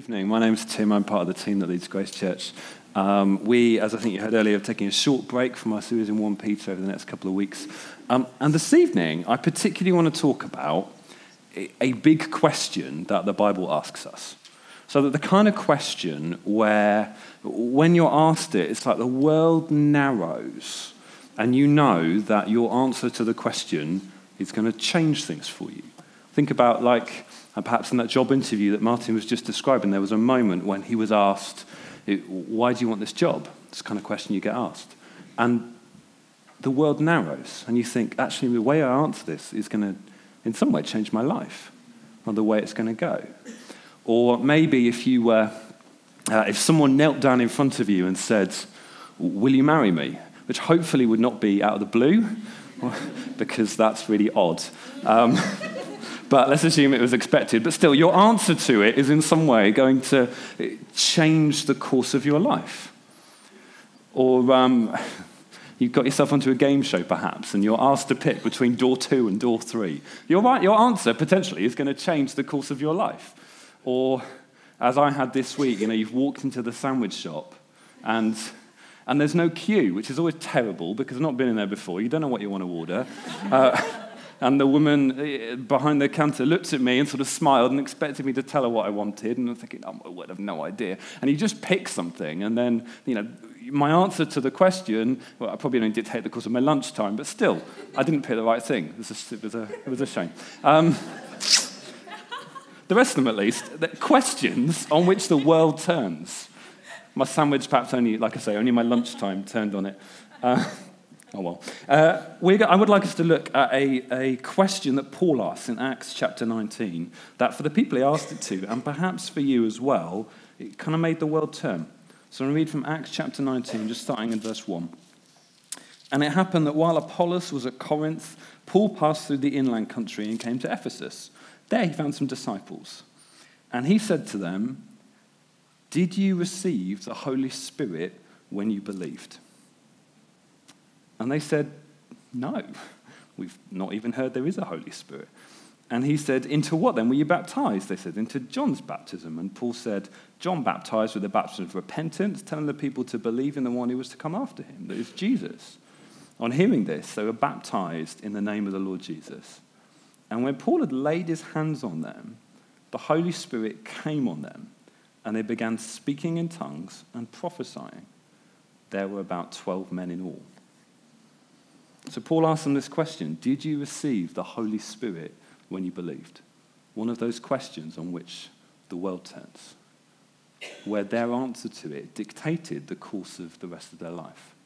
evening. My name's Tim. I'm part of the team that leads Grace Church. Um, we, as I think you heard earlier, are taking a short break from our series in 1 Peter over the next couple of weeks. Um, and this evening, I particularly want to talk about a, a big question that the Bible asks us. So, that the kind of question where, when you're asked it, it's like the world narrows, and you know that your answer to the question is going to change things for you. Think about, like, and perhaps in that job interview that Martin was just describing, there was a moment when he was asked, Why do you want this job? It's the kind of question you get asked. And the world narrows, and you think, actually, the way I answer this is going to, in some way, change my life, or the way it's going to go. Or maybe if you were, uh, if someone knelt down in front of you and said, Will you marry me? Which hopefully would not be out of the blue, because that's really odd. Um, but let's assume it was expected. But still, your answer to it is in some way going to change the course of your life. Or um, you've got yourself onto a game show, perhaps, and you're asked to pick between door two and door three. Your, right, your answer potentially is going to change the course of your life. Or, as I had this week, you know, you've walked into the sandwich shop and and there's no queue, which is always terrible because I've not been in there before. You don't know what you want to order. Uh, and the woman eh, behind the counter looked at me and sort of smiled and expected me to tell her what I wanted. And I'm thinking, oh, my word, I've no idea. And you just pick something. And then, you know, my answer to the question, well, I probably only dictate the course of my lunchtime, but still, I didn't pick the right thing. It was a, it was a, it was a shame. Um, the rest of them, at least, questions on which the world turns. My sandwich, perhaps only, like I say, only my lunchtime turned on it. Uh, Oh, well. Uh, I would like us to look at a, a question that Paul asks in Acts chapter 19, that for the people he asked it to, and perhaps for you as well, it kind of made the world turn. So I'm going to read from Acts chapter 19, just starting in verse 1. And it happened that while Apollos was at Corinth, Paul passed through the inland country and came to Ephesus. There he found some disciples. And he said to them, Did you receive the Holy Spirit when you believed? And they said, No, we've not even heard there is a Holy Spirit. And he said, Into what then were you baptized? They said, Into John's baptism. And Paul said, John baptized with the baptism of repentance, telling the people to believe in the one who was to come after him, that is Jesus. On hearing this, they were baptized in the name of the Lord Jesus. And when Paul had laid his hands on them, the Holy Spirit came on them, and they began speaking in tongues and prophesying. There were about 12 men in all. So Paul asked them this question Did you receive the Holy Spirit when you believed? One of those questions on which the world turns, where their answer to it dictated the course of the rest of their life.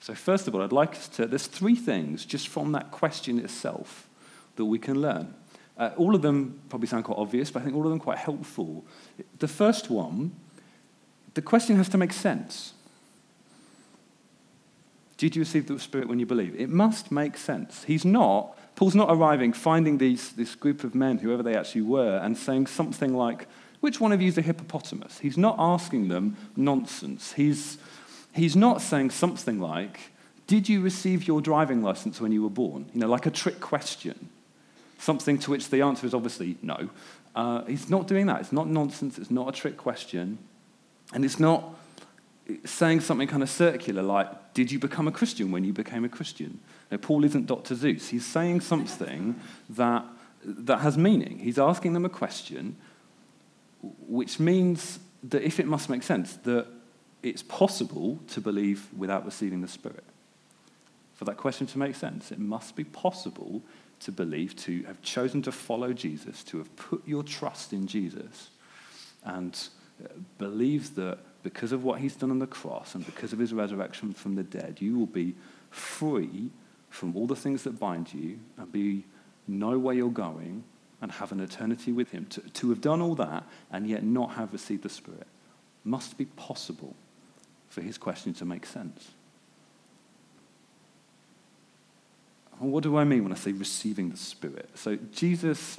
So, first of all, I'd like us to, there's three things just from that question itself that we can learn. Uh, all of them probably sound quite obvious, but I think all of them quite helpful. The first one, the question has to make sense. Did you receive the Spirit when you believe? It must make sense. He's not, Paul's not arriving, finding these, this group of men, whoever they actually were, and saying something like, Which one of you is a hippopotamus? He's not asking them nonsense. He's, he's not saying something like, Did you receive your driving license when you were born? You know, like a trick question. Something to which the answer is obviously no. Uh, he's not doing that. It's not nonsense. It's not a trick question. And it's not saying something kind of circular like, Did you become a Christian when you became a Christian? Now, Paul isn't Dr. Seuss. He's saying something that, that has meaning. He's asking them a question, which means that if it must make sense, that it's possible to believe without receiving the Spirit. For that question to make sense, it must be possible to believe, to have chosen to follow Jesus, to have put your trust in Jesus, and uh, believe that because of what he's done on the cross and because of his resurrection from the dead, you will be free from all the things that bind you and be know where you're going and have an eternity with him. To, to have done all that and yet not have received the Spirit must be possible for his question to make sense. what do I mean when I say receiving the Spirit? So Jesus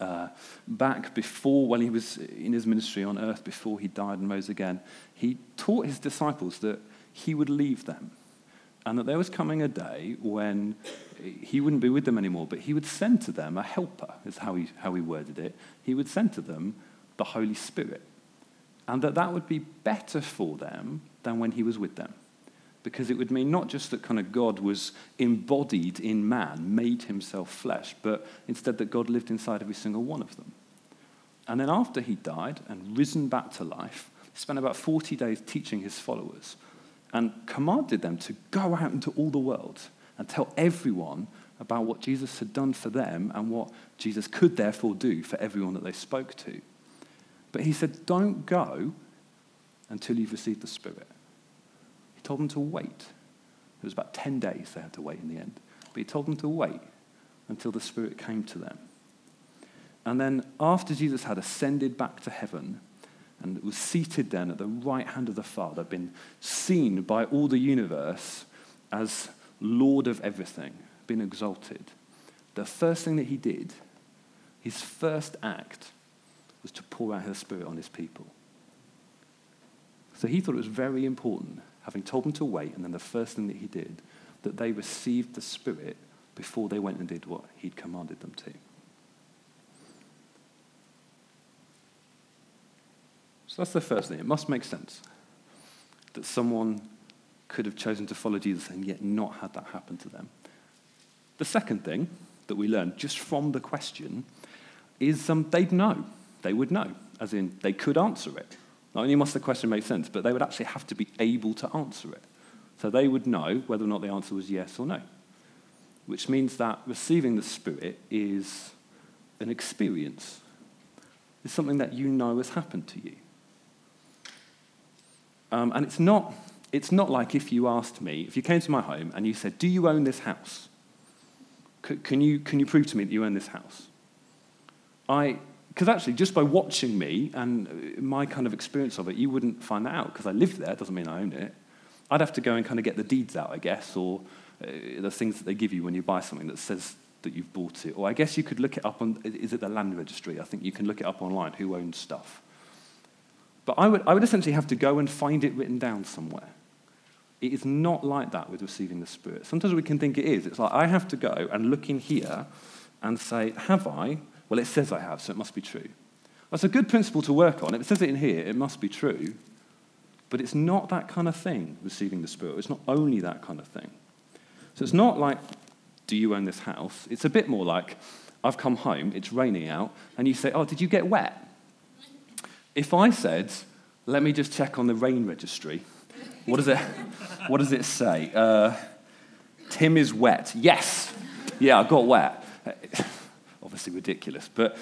uh, back before, when he was in his ministry on earth, before he died and rose again, he taught his disciples that he would leave them and that there was coming a day when he wouldn't be with them anymore, but he would send to them a helper, is how he, how he worded it. He would send to them the Holy Spirit, and that that would be better for them than when he was with them. Because it would mean not just that kind of God was embodied in man, made himself flesh, but instead that God lived inside every single one of them. And then after he died and risen back to life, he spent about 40 days teaching his followers and commanded them to go out into all the world and tell everyone about what Jesus had done for them and what Jesus could therefore do for everyone that they spoke to. But he said, Don't go until you've received the Spirit. Told them to wait. It was about 10 days they had to wait in the end. But he told them to wait until the Spirit came to them. And then, after Jesus had ascended back to heaven and was seated then at the right hand of the Father, been seen by all the universe as Lord of everything, been exalted, the first thing that he did, his first act, was to pour out his Spirit on his people. So he thought it was very important, having told them to wait, and then the first thing that he did, that they received the Spirit before they went and did what he'd commanded them to. So that's the first thing. It must make sense that someone could have chosen to follow Jesus and yet not had that happen to them. The second thing that we learn just from the question is um, they'd know. They would know, as in they could answer it. Not only must the question make sense, but they would actually have to be able to answer it. So they would know whether or not the answer was yes or no, which means that receiving the Spirit is an experience. It's something that you know has happened to you. Um, and it's not, it's not like if you asked me, if you came to my home and you said, Do you own this house? C- can, you, can you prove to me that you own this house? I, because actually, just by watching me and my kind of experience of it, you wouldn't find that out because I lived there, doesn't mean I own it. I'd have to go and kind of get the deeds out, I guess, or uh, the things that they give you when you buy something that says that you've bought it. Or I guess you could look it up on, is it the land registry? I think you can look it up online, who owns stuff. But I would, I would essentially have to go and find it written down somewhere. It is not like that with receiving the Spirit. Sometimes we can think it is. It's like I have to go and look in here and say, Have I? Well, it says I have, so it must be true. That's a good principle to work on. It says it in here, it must be true. But it's not that kind of thing, receiving the Spirit. It's not only that kind of thing. So it's not like, Do you own this house? It's a bit more like, I've come home, it's raining out, and you say, Oh, did you get wet? If I said, let me just check on the rain registry, what does it, what does it say? Uh, Tim is wet. Yes. Yeah, I got wet. Obviously ridiculous, but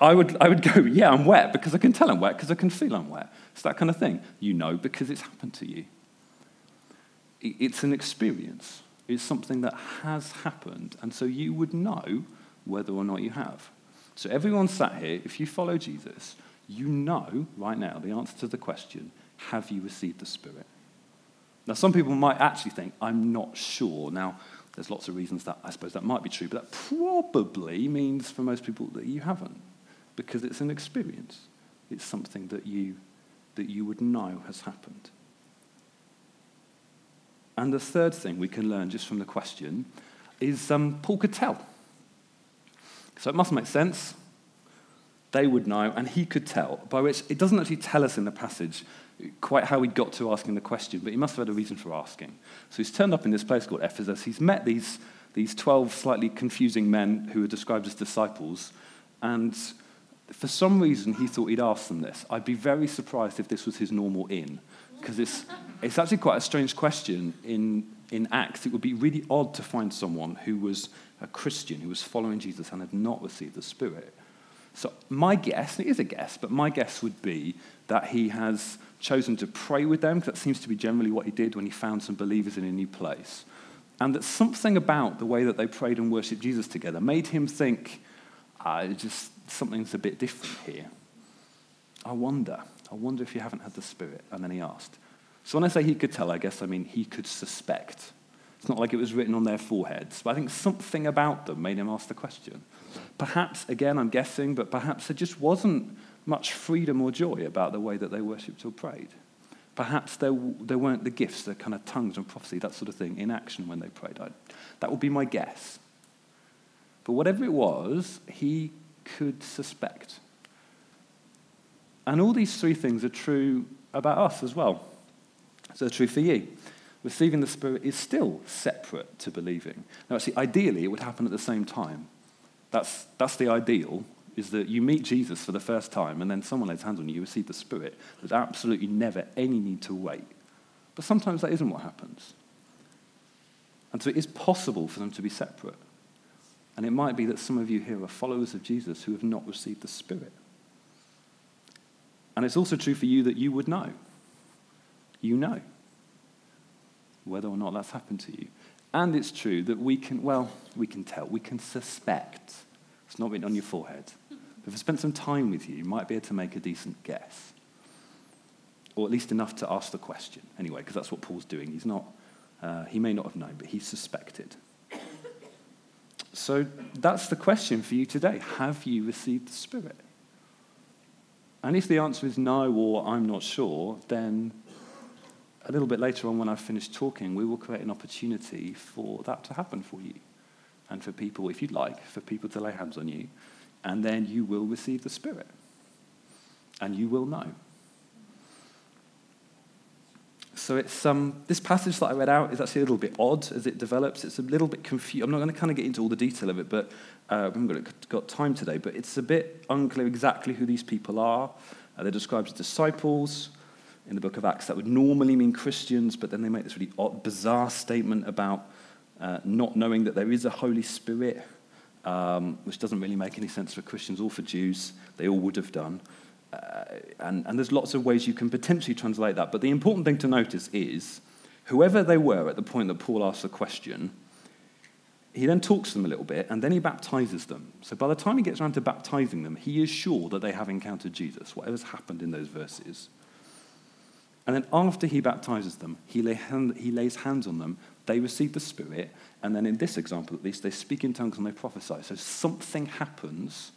I would, I would go, yeah, I'm wet because I can tell I'm wet because I can feel I'm wet. It's that kind of thing. You know because it's happened to you. It's an experience. It's something that has happened, and so you would know whether or not you have. So everyone sat here, if you follow Jesus, you know right now the answer to the question have you received the Spirit? Now, some people might actually think, I'm not sure. Now, there's lots of reasons that I suppose that might be true, but that probably means for most people that you haven't, because it's an experience. It's something that you, that you would know has happened. And the third thing we can learn just from the question is um, Paul could tell. So it must make sense they would know, and he could tell, by which it doesn't actually tell us in the passage quite how he'd got to asking the question, but he must have had a reason for asking. So he's turned up in this place called Ephesus. He's met these, these 12 slightly confusing men who are described as disciples, and for some reason he thought he'd ask them this. I'd be very surprised if this was his normal inn, because it's, it's actually quite a strange question in, in Acts. It would be really odd to find someone who was a Christian, who was following Jesus and had not received the Spirit. So, my guess, and it is a guess, but my guess would be that he has chosen to pray with them, because that seems to be generally what he did when he found some believers in a new place. And that something about the way that they prayed and worshipped Jesus together made him think, ah, just something's a bit different here. I wonder. I wonder if you haven't had the Spirit. And then he asked. So when I say he could tell, I guess I mean he could suspect. It's not like it was written on their foreheads, but I think something about them made him ask the question. Perhaps, again, I'm guessing, but perhaps there just wasn't much freedom or joy about the way that they worshipped or prayed. Perhaps there, there weren't the gifts, the kind of tongues and prophecy, that sort of thing, in action when they prayed. I, that would be my guess. But whatever it was, he could suspect. And all these three things are true about us as well. So true for you. Receiving the Spirit is still separate to believing. Now, actually, ideally, it would happen at the same time. That's, that's the ideal, is that you meet Jesus for the first time and then someone lays hands on you, you receive the Spirit. There's absolutely never any need to wait. But sometimes that isn't what happens. And so it is possible for them to be separate. And it might be that some of you here are followers of Jesus who have not received the Spirit. And it's also true for you that you would know. You know whether or not that's happened to you. And it's true that we can, well, we can tell, we can suspect. It's not written on your forehead. If I spent some time with you, you might be able to make a decent guess. Or at least enough to ask the question, anyway, because that's what Paul's doing. He's not, uh, he may not have known, but he suspected. So that's the question for you today. Have you received the Spirit? And if the answer is no or I'm not sure, then a little bit later on when I've finished talking, we will create an opportunity for that to happen for you. And for people, if you'd like, for people to lay hands on you. And then you will receive the Spirit. And you will know. So it's um, this passage that I read out is actually a little bit odd as it develops. It's a little bit confused. I'm not going to kind of get into all the detail of it, but uh, we haven't got, time today. But it's a bit unclear exactly who these people are. Uh, they're described as disciples in the book of Acts. That would normally mean Christians, but then they make this really odd, bizarre statement about uh, not knowing that there is a Holy Spirit, um, which doesn't really make any sense for Christians or for Jews. They all would have done. Uh, and, and there's lots of ways you can potentially translate that. But the important thing to notice is whoever they were at the point that Paul asked the question, he then talks to them a little bit and then he baptizes them. So by the time he gets around to baptizing them, he is sure that they have encountered Jesus, whatever's happened in those verses. And then after he baptizes them, he, lay hand, he lays hands on them, they receive the Spirit, and then in this example at least, they speak in tongues and they prophesy. So something happens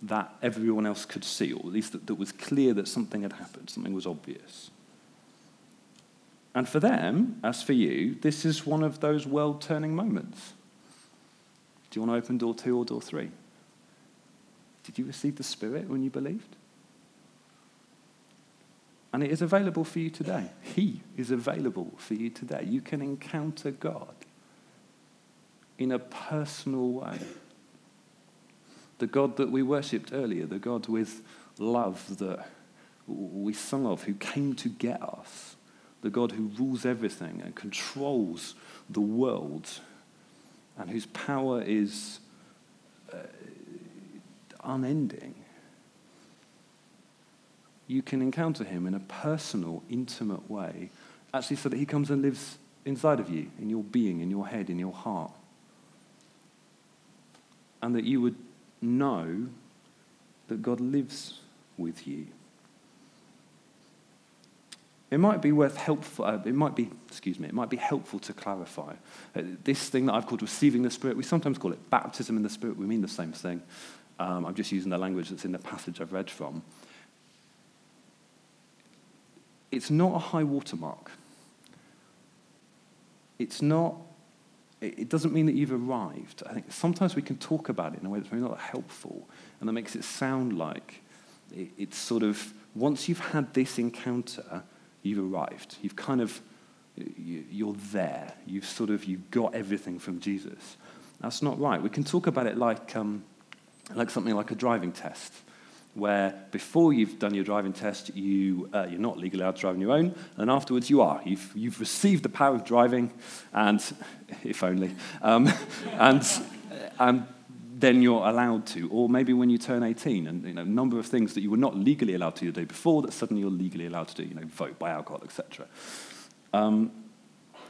that everyone else could see, or at least that, that was clear that something had happened, something was obvious. And for them, as for you, this is one of those world turning moments. Do you want to open door two or door three? Did you receive the Spirit when you believed? And it is available for you today. He is available for you today. You can encounter God in a personal way the God that we worshipped earlier, the God with love that we sung of, who came to get us, the God who rules everything and controls the world, and whose power is uh, unending. You can encounter him in a personal, intimate way, actually, so that he comes and lives inside of you, in your being, in your head, in your heart. And that you would know that God lives with you. It might be worth helpful, uh, it might be, excuse me, it might be helpful to clarify. Uh, this thing that I've called receiving the Spirit, we sometimes call it baptism in the Spirit. We mean the same thing. Um, I'm just using the language that's in the passage I've read from. It's not a high watermark. It's not it doesn't mean that you've arrived. I think sometimes we can talk about it in a way that's very not helpful, and that makes it sound like it's sort of once you've had this encounter, you've arrived. You've kind of you're there. You've sort of you've got everything from Jesus. That's not right. We can talk about it like um, like something like a driving test where before you've done your driving test, you, uh, you're not legally allowed to drive on your own, and afterwards you are. You've, you've received the power of driving, and if only, um, and, and then you're allowed to. Or maybe when you turn 18, and you know, a number of things that you were not legally allowed to do the day before that suddenly you're legally allowed to do, you know, vote, buy alcohol, etc. Um,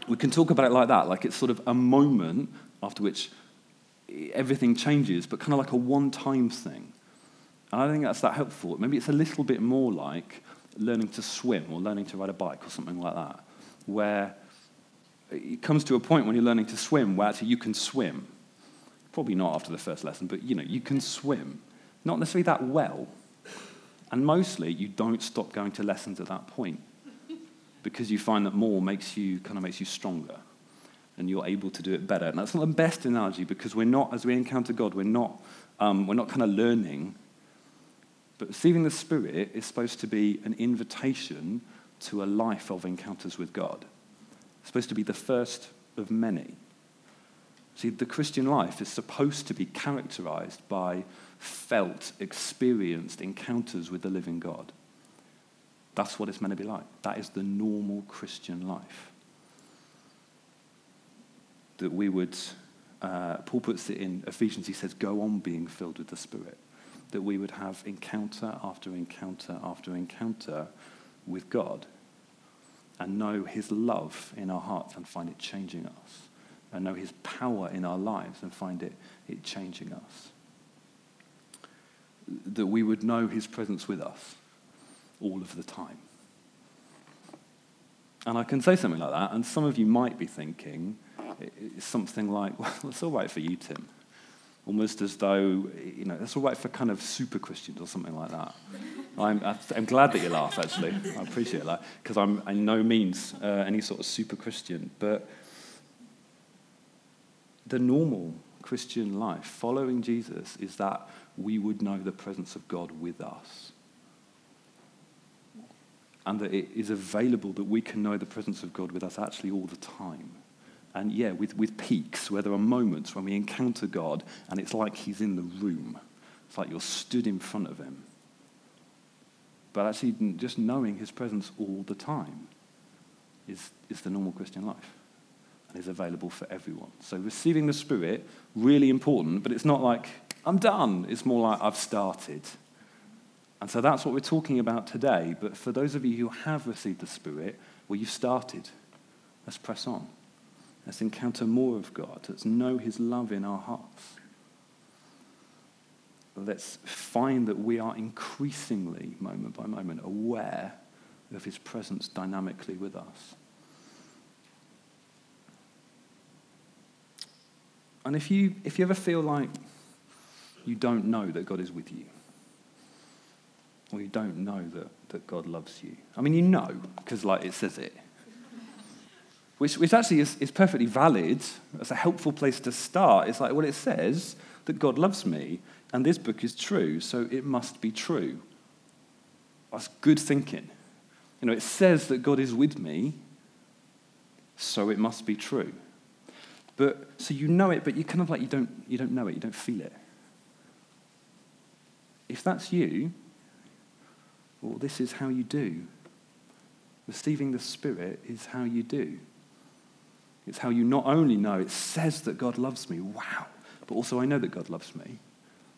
we can talk about it like that, like it's sort of a moment after which everything changes, but kind of like a one-time thing and I think that's that helpful. Maybe it's a little bit more like learning to swim or learning to ride a bike or something like that, where it comes to a point when you're learning to swim where actually you can swim. Probably not after the first lesson, but you know, you can swim. Not necessarily that well. And mostly you don't stop going to lessons at that point because you find that more makes you kind of makes you stronger and you're able to do it better. And that's not the best analogy because we're not, as we encounter God, we're not, um, we're not kind of learning But receiving the Spirit is supposed to be an invitation to a life of encounters with God. It's supposed to be the first of many. See, the Christian life is supposed to be characterized by felt, experienced encounters with the living God. That's what it's meant to be like. That is the normal Christian life. That we would, uh, Paul puts it in Ephesians, he says, go on being filled with the Spirit. That we would have encounter after encounter after encounter with God and know his love in our hearts and find it changing us and know his power in our lives and find it, it changing us. That we would know his presence with us all of the time. And I can say something like that, and some of you might be thinking it's something like, well, it's all right for you, Tim. Almost as though, you know, it's all right for kind of super Christians or something like that. I'm, I'm glad that you laugh, actually. I appreciate that, because I'm in no means uh, any sort of super Christian. But the normal Christian life, following Jesus, is that we would know the presence of God with us. And that it is available that we can know the presence of God with us actually all the time. And yeah, with, with peaks where there are moments when we encounter God and it's like He's in the room. It's like you're stood in front of Him. But actually, just knowing His presence all the time is, is the normal Christian life and is available for everyone. So receiving the Spirit, really important, but it's not like, I'm done. It's more like, I've started. And so that's what we're talking about today. But for those of you who have received the Spirit, well, you've started. Let's press on. Let's encounter more of God. Let's know His love in our hearts. Let's find that we are increasingly, moment by moment, aware of His presence dynamically with us. And if you, if you ever feel like you don't know that God is with you, or you don't know that, that God loves you, I mean, you know, because like it says it, which, which actually is, is perfectly valid. It's a helpful place to start. It's like, well, it says that God loves me, and this book is true, so it must be true. That's good thinking. You know, it says that God is with me, so it must be true. But so you know it, but you kind of like you don't you don't know it, you don't feel it. If that's you, well, this is how you do. Receiving the Spirit is how you do. It's how you not only know it says that God loves me, wow, but also I know that God loves me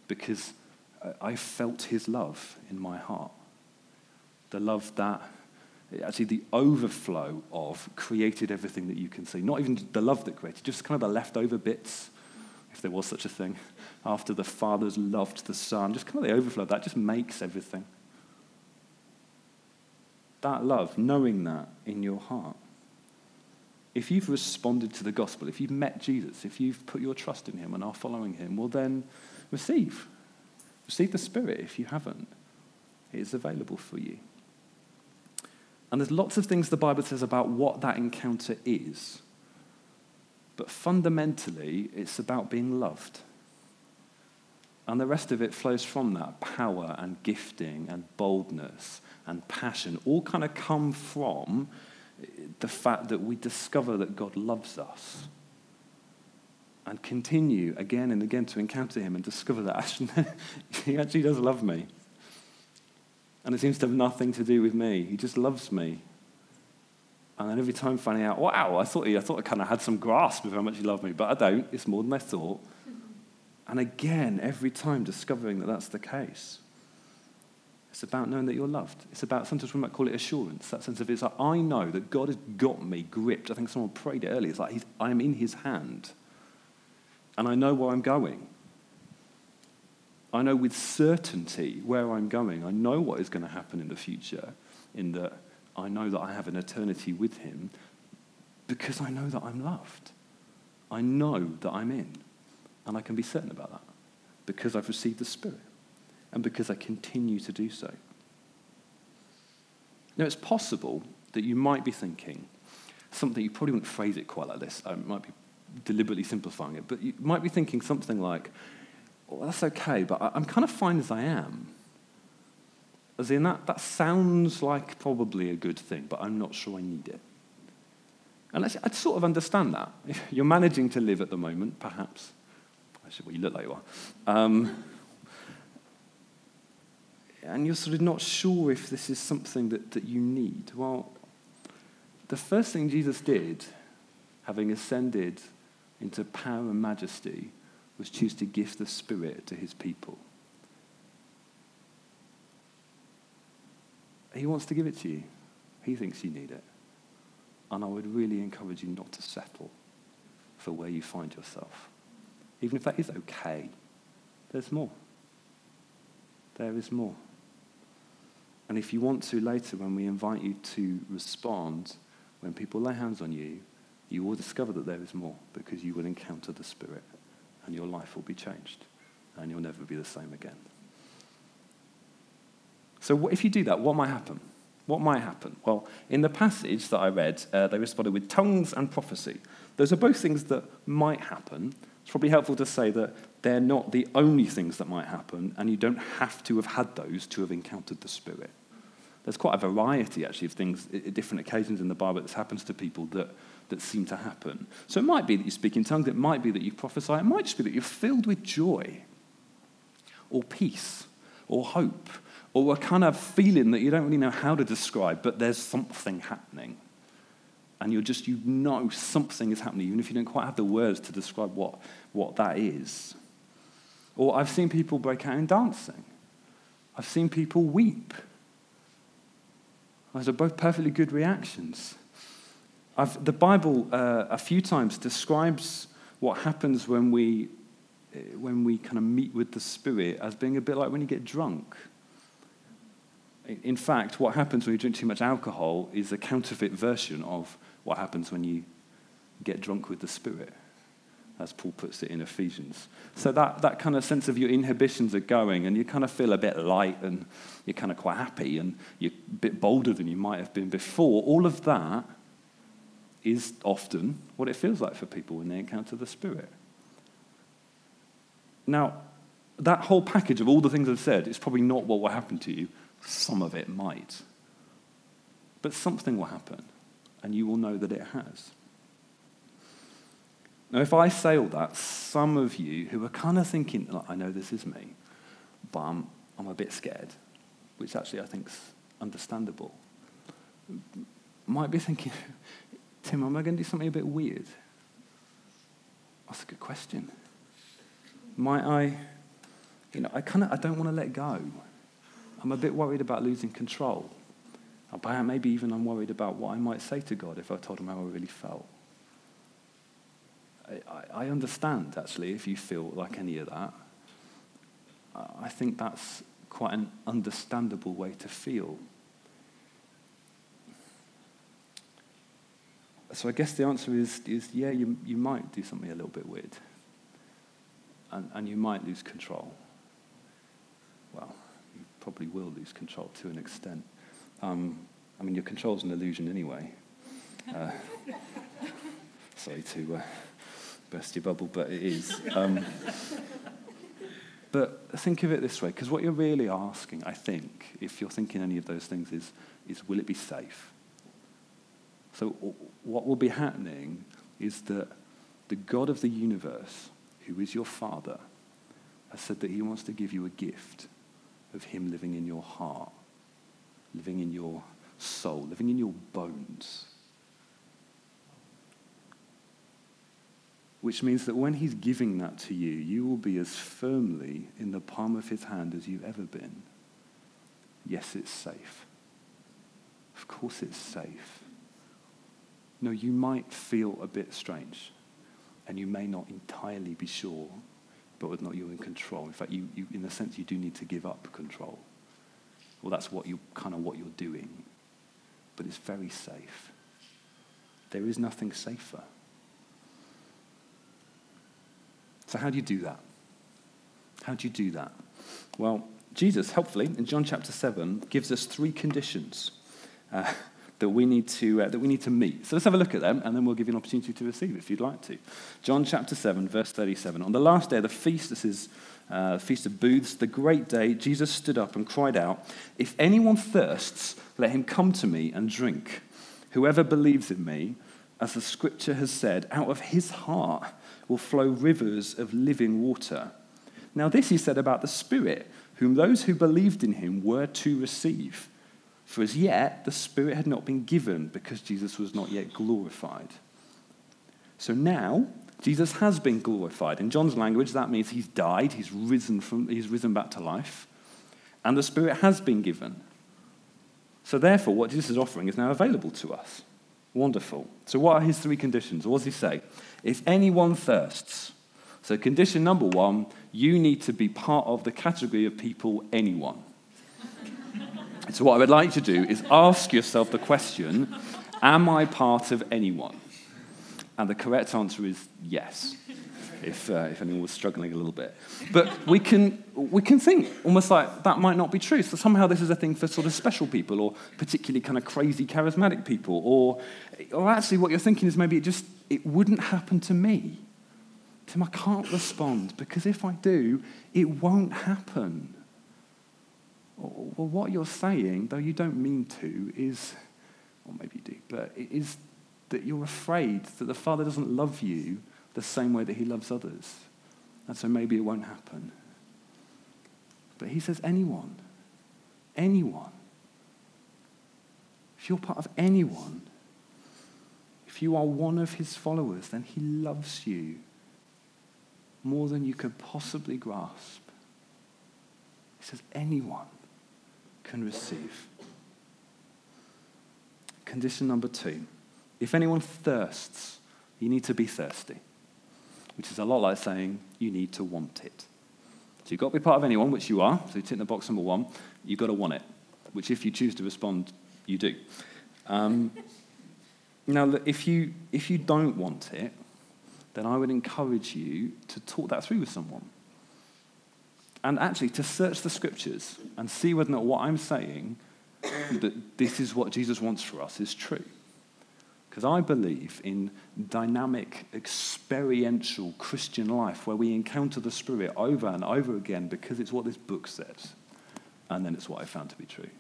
because I felt his love in my heart. The love that actually the overflow of created everything that you can see. Not even the love that created, just kind of the leftover bits, if there was such a thing, after the Father's loved the Son. Just kind of the overflow that just makes everything. That love, knowing that in your heart. If you've responded to the gospel, if you've met Jesus, if you've put your trust in him and are following him, well, then receive. Receive the Spirit if you haven't. It is available for you. And there's lots of things the Bible says about what that encounter is. But fundamentally, it's about being loved. And the rest of it flows from that power and gifting and boldness and passion, all kind of come from the fact that we discover that God loves us and continue again and again to encounter Him and discover that actually, He actually does love me. And it seems to have nothing to do with me. He just loves me. And then every time finding out, wow, I thought, he, I thought I kind of had some grasp of how much he loved me, but I don't. It's more than I thought. And again, every time discovering that that's the case. It's about knowing that you're loved. It's about, sometimes we might call it assurance, that sense of it's like, I know that God has got me gripped. I think someone prayed it earlier. It's like, I'm in his hand. And I know where I'm going. I know with certainty where I'm going. I know what is going to happen in the future, in that I know that I have an eternity with Him because I know that I'm loved. I know that I'm in. And I can be certain about that because I've received the Spirit and because I continue to do so. Now, it's possible that you might be thinking something, you probably wouldn't phrase it quite like this, I might be deliberately simplifying it, but you might be thinking something like, well, that's okay, but I'm kind of fine as I am. As in, that, that sounds like probably a good thing, but I'm not sure I need it. And I'd sort of understand that. If you're managing to live at the moment, perhaps. Actually, well, you look like you are. Um, and you're sort of not sure if this is something that, that you need. Well, the first thing Jesus did, having ascended into power and majesty, was choose to give the Spirit to his people. He wants to give it to you. He thinks you need it. And I would really encourage you not to settle for where you find yourself. Even if that is okay, there's more. There is more. And if you want to later, when we invite you to respond, when people lay hands on you, you will discover that there is more because you will encounter the Spirit and your life will be changed and you'll never be the same again. So, if you do that, what might happen? What might happen? Well, in the passage that I read, uh, they responded with tongues and prophecy. Those are both things that might happen. It's probably helpful to say that they're not the only things that might happen, and you don't have to have had those to have encountered the Spirit. There's quite a variety, actually, of things at different occasions in the Bible that happens to people that, that seem to happen. So it might be that you speak in tongues, it might be that you prophesy, it might just be that you're filled with joy, or peace, or hope, or a kind of feeling that you don't really know how to describe, but there's something happening. And you're just, you know something is happening, even if you don't quite have the words to describe what, what that is. Or I've seen people break out in dancing. I've seen people weep. Those are both perfectly good reactions. I've, the Bible, uh, a few times, describes what happens when we, uh, when we kind of meet with the Spirit as being a bit like when you get drunk. In fact, what happens when you drink too much alcohol is a counterfeit version of what happens when you get drunk with the Spirit, as Paul puts it in Ephesians. So that, that kind of sense of your inhibitions are going, and you kind of feel a bit light, and you're kind of quite happy, and you're a bit bolder than you might have been before. All of that is often what it feels like for people when they encounter the Spirit. Now, that whole package of all the things I've said is probably not what will happen to you some of it might. But something will happen, and you will know that it has. Now, if I say all that, some of you who are kind of thinking, I know this is me, but I'm, I'm a bit scared, which actually I think is understandable, might be thinking, Tim, am I going to do something a bit weird? That's a good question. Might I, you know, I kind of, I don't want to let go. I'm a bit worried about losing control. Maybe even I'm worried about what I might say to God if I told him how I really felt. I, I understand, actually, if you feel like any of that. I think that's quite an understandable way to feel. So I guess the answer is, is yeah, you, you might do something a little bit weird. And, and you might lose control. Well, you probably will lose control to an extent. Um, I mean, your control's an illusion anyway. Uh, sorry to uh, burst your bubble, but it is. Um, but think of it this way, because what you're really asking, I think, if you're thinking any of those things, is, is will it be safe? So, what will be happening is that the God of the universe, who is your Father, has said that he wants to give you a gift of Him living in your heart, living in your soul, living in your bones. Which means that when He's giving that to you, you will be as firmly in the palm of His hand as you've ever been. Yes, it's safe. Of course, it's safe. No, you might feel a bit strange, and you may not entirely be sure but not you're in control. In fact, you, you, in a sense, you do need to give up control. Well, that's what you kind of what you're doing, but it's very safe. There is nothing safer. So, how do you do that? How do you do that? Well, Jesus, helpfully, in John chapter 7, gives us three conditions. Uh, that we need to, uh, that we need to meet. So let's have a look at them, and then we'll give you an opportunity to receive if you'd like to. John chapter 7, verse 37. On the last day of the feast, this is uh, Feast of Booths, the great day, Jesus stood up and cried out, If anyone thirsts, let him come to me and drink. Whoever believes in me, as the scripture has said, out of his heart will flow rivers of living water. Now, this he said about the Spirit, whom those who believed in him were to receive. For as yet, the Spirit had not been given because Jesus was not yet glorified. So now, Jesus has been glorified. In John's language, that means he's died, he's risen, from, he's risen back to life, and the Spirit has been given. So, therefore, what Jesus is offering is now available to us. Wonderful. So, what are his three conditions? What does he say? If anyone thirsts, so condition number one, you need to be part of the category of people, anyone. so, what I would like you to do is ask yourself the question Am I part of anyone? And the correct answer is yes if, uh, if anyone was struggling a little bit. But we can, we can think almost like that might not be true. So somehow this is a thing for sort of special people or particularly kind of crazy charismatic people. Or, or actually what you're thinking is maybe it just, it wouldn't happen to me. Tim, I can't respond because if I do, it won't happen. Well, what you're saying, though you don't mean to, is, or maybe you do, but it is that you're afraid that the Father doesn't love you the same way that he loves others. And so maybe it won't happen. But he says, anyone, anyone. If you're part of anyone, if you are one of his followers, then he loves you more than you could possibly grasp. He says, anyone can receive. Condition number two if anyone thirsts, you need to be thirsty which is a lot like saying you need to want it. So you've got to be part of anyone, which you are. So you tick the box number one. You've got to want it, which if you choose to respond, you do. Um, now, if you, if you don't want it, then I would encourage you to talk that through with someone. And actually, to search the scriptures and see whether or not what I'm saying, that this is what Jesus wants for us, is true. Because I believe in dynamic, experiential Christian life where we encounter the Spirit over and over again because it's what this book says. And then it's what I found to be true.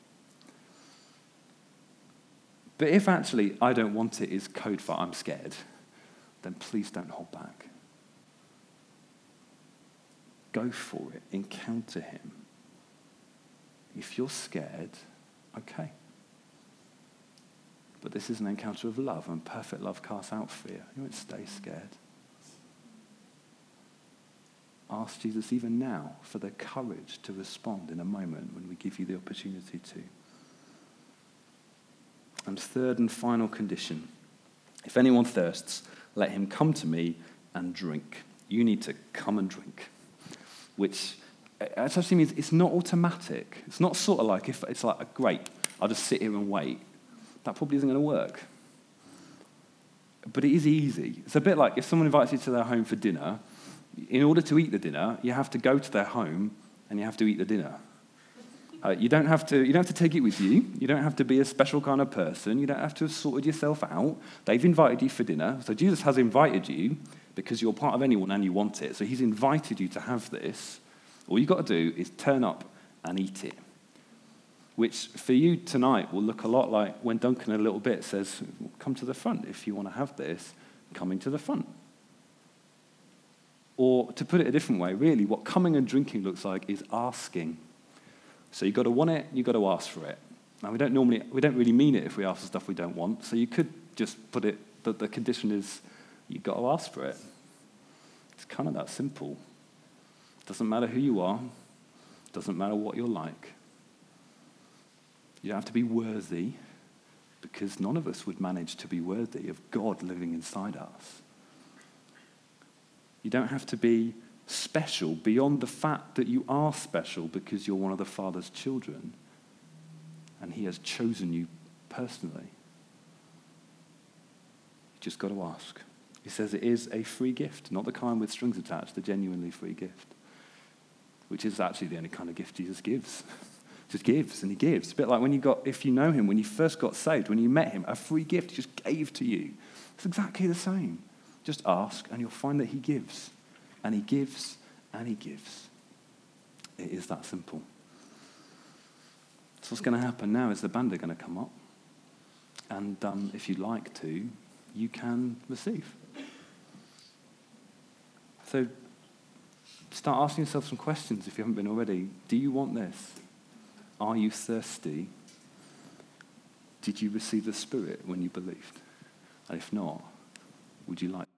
But if actually I don't want it is code for I'm scared, then please don't hold back. Go for it, encounter Him. If you're scared, okay. But this is an encounter of love, and perfect love casts out fear. You won't stay scared. Ask Jesus even now for the courage to respond in a moment when we give you the opportunity to. And third and final condition if anyone thirsts, let him come to me and drink. You need to come and drink, which actually means it's not automatic. It's not sort of like if it's like, a great, I'll just sit here and wait that probably isn't going to work. But it is easy. It's a bit like if someone invites you to their home for dinner, in order to eat the dinner, you have to go to their home and you have to eat the dinner. Uh, you, don't have to, you don't have to take it with you. You don't have to be a special kind of person. You don't have to have sorted yourself out. They've invited you for dinner. So Jesus has invited you because you're part of anyone and you want it. So he's invited you to have this. All you've got to do is turn up and eat it which for you tonight will look a lot like when Duncan, a little bit, says, Come to the front. If you want to have this, coming to the front. Or to put it a different way, really, what coming and drinking looks like is asking. So you've got to want it, you've got to ask for it. Now, we don't normally, we don't really mean it if we ask for stuff we don't want. So you could just put it that the condition is you've got to ask for it. It's kind of that simple. Doesn't matter who you are, doesn't matter what you're like. You don't have to be worthy because none of us would manage to be worthy of God living inside us. You don't have to be special beyond the fact that you are special because you're one of the Father's children and He has chosen you personally. You just got to ask. He says it is a free gift, not the kind with strings attached, the genuinely free gift, which is actually the only kind of gift Jesus gives. just gives and he gives. A bit like when you got, if you know him, when you first got saved, when you met him, a free gift he just gave to you. It's exactly the same. Just ask and you'll find that he gives. And he gives and he gives. It is that simple. So what's going to happen now is the band are going to come up. And um, if you'd like to, you can receive. So start asking yourself some questions if you haven't been already. Do you want this? Are you thirsty? Did you receive the Spirit when you believed? And if not, would you like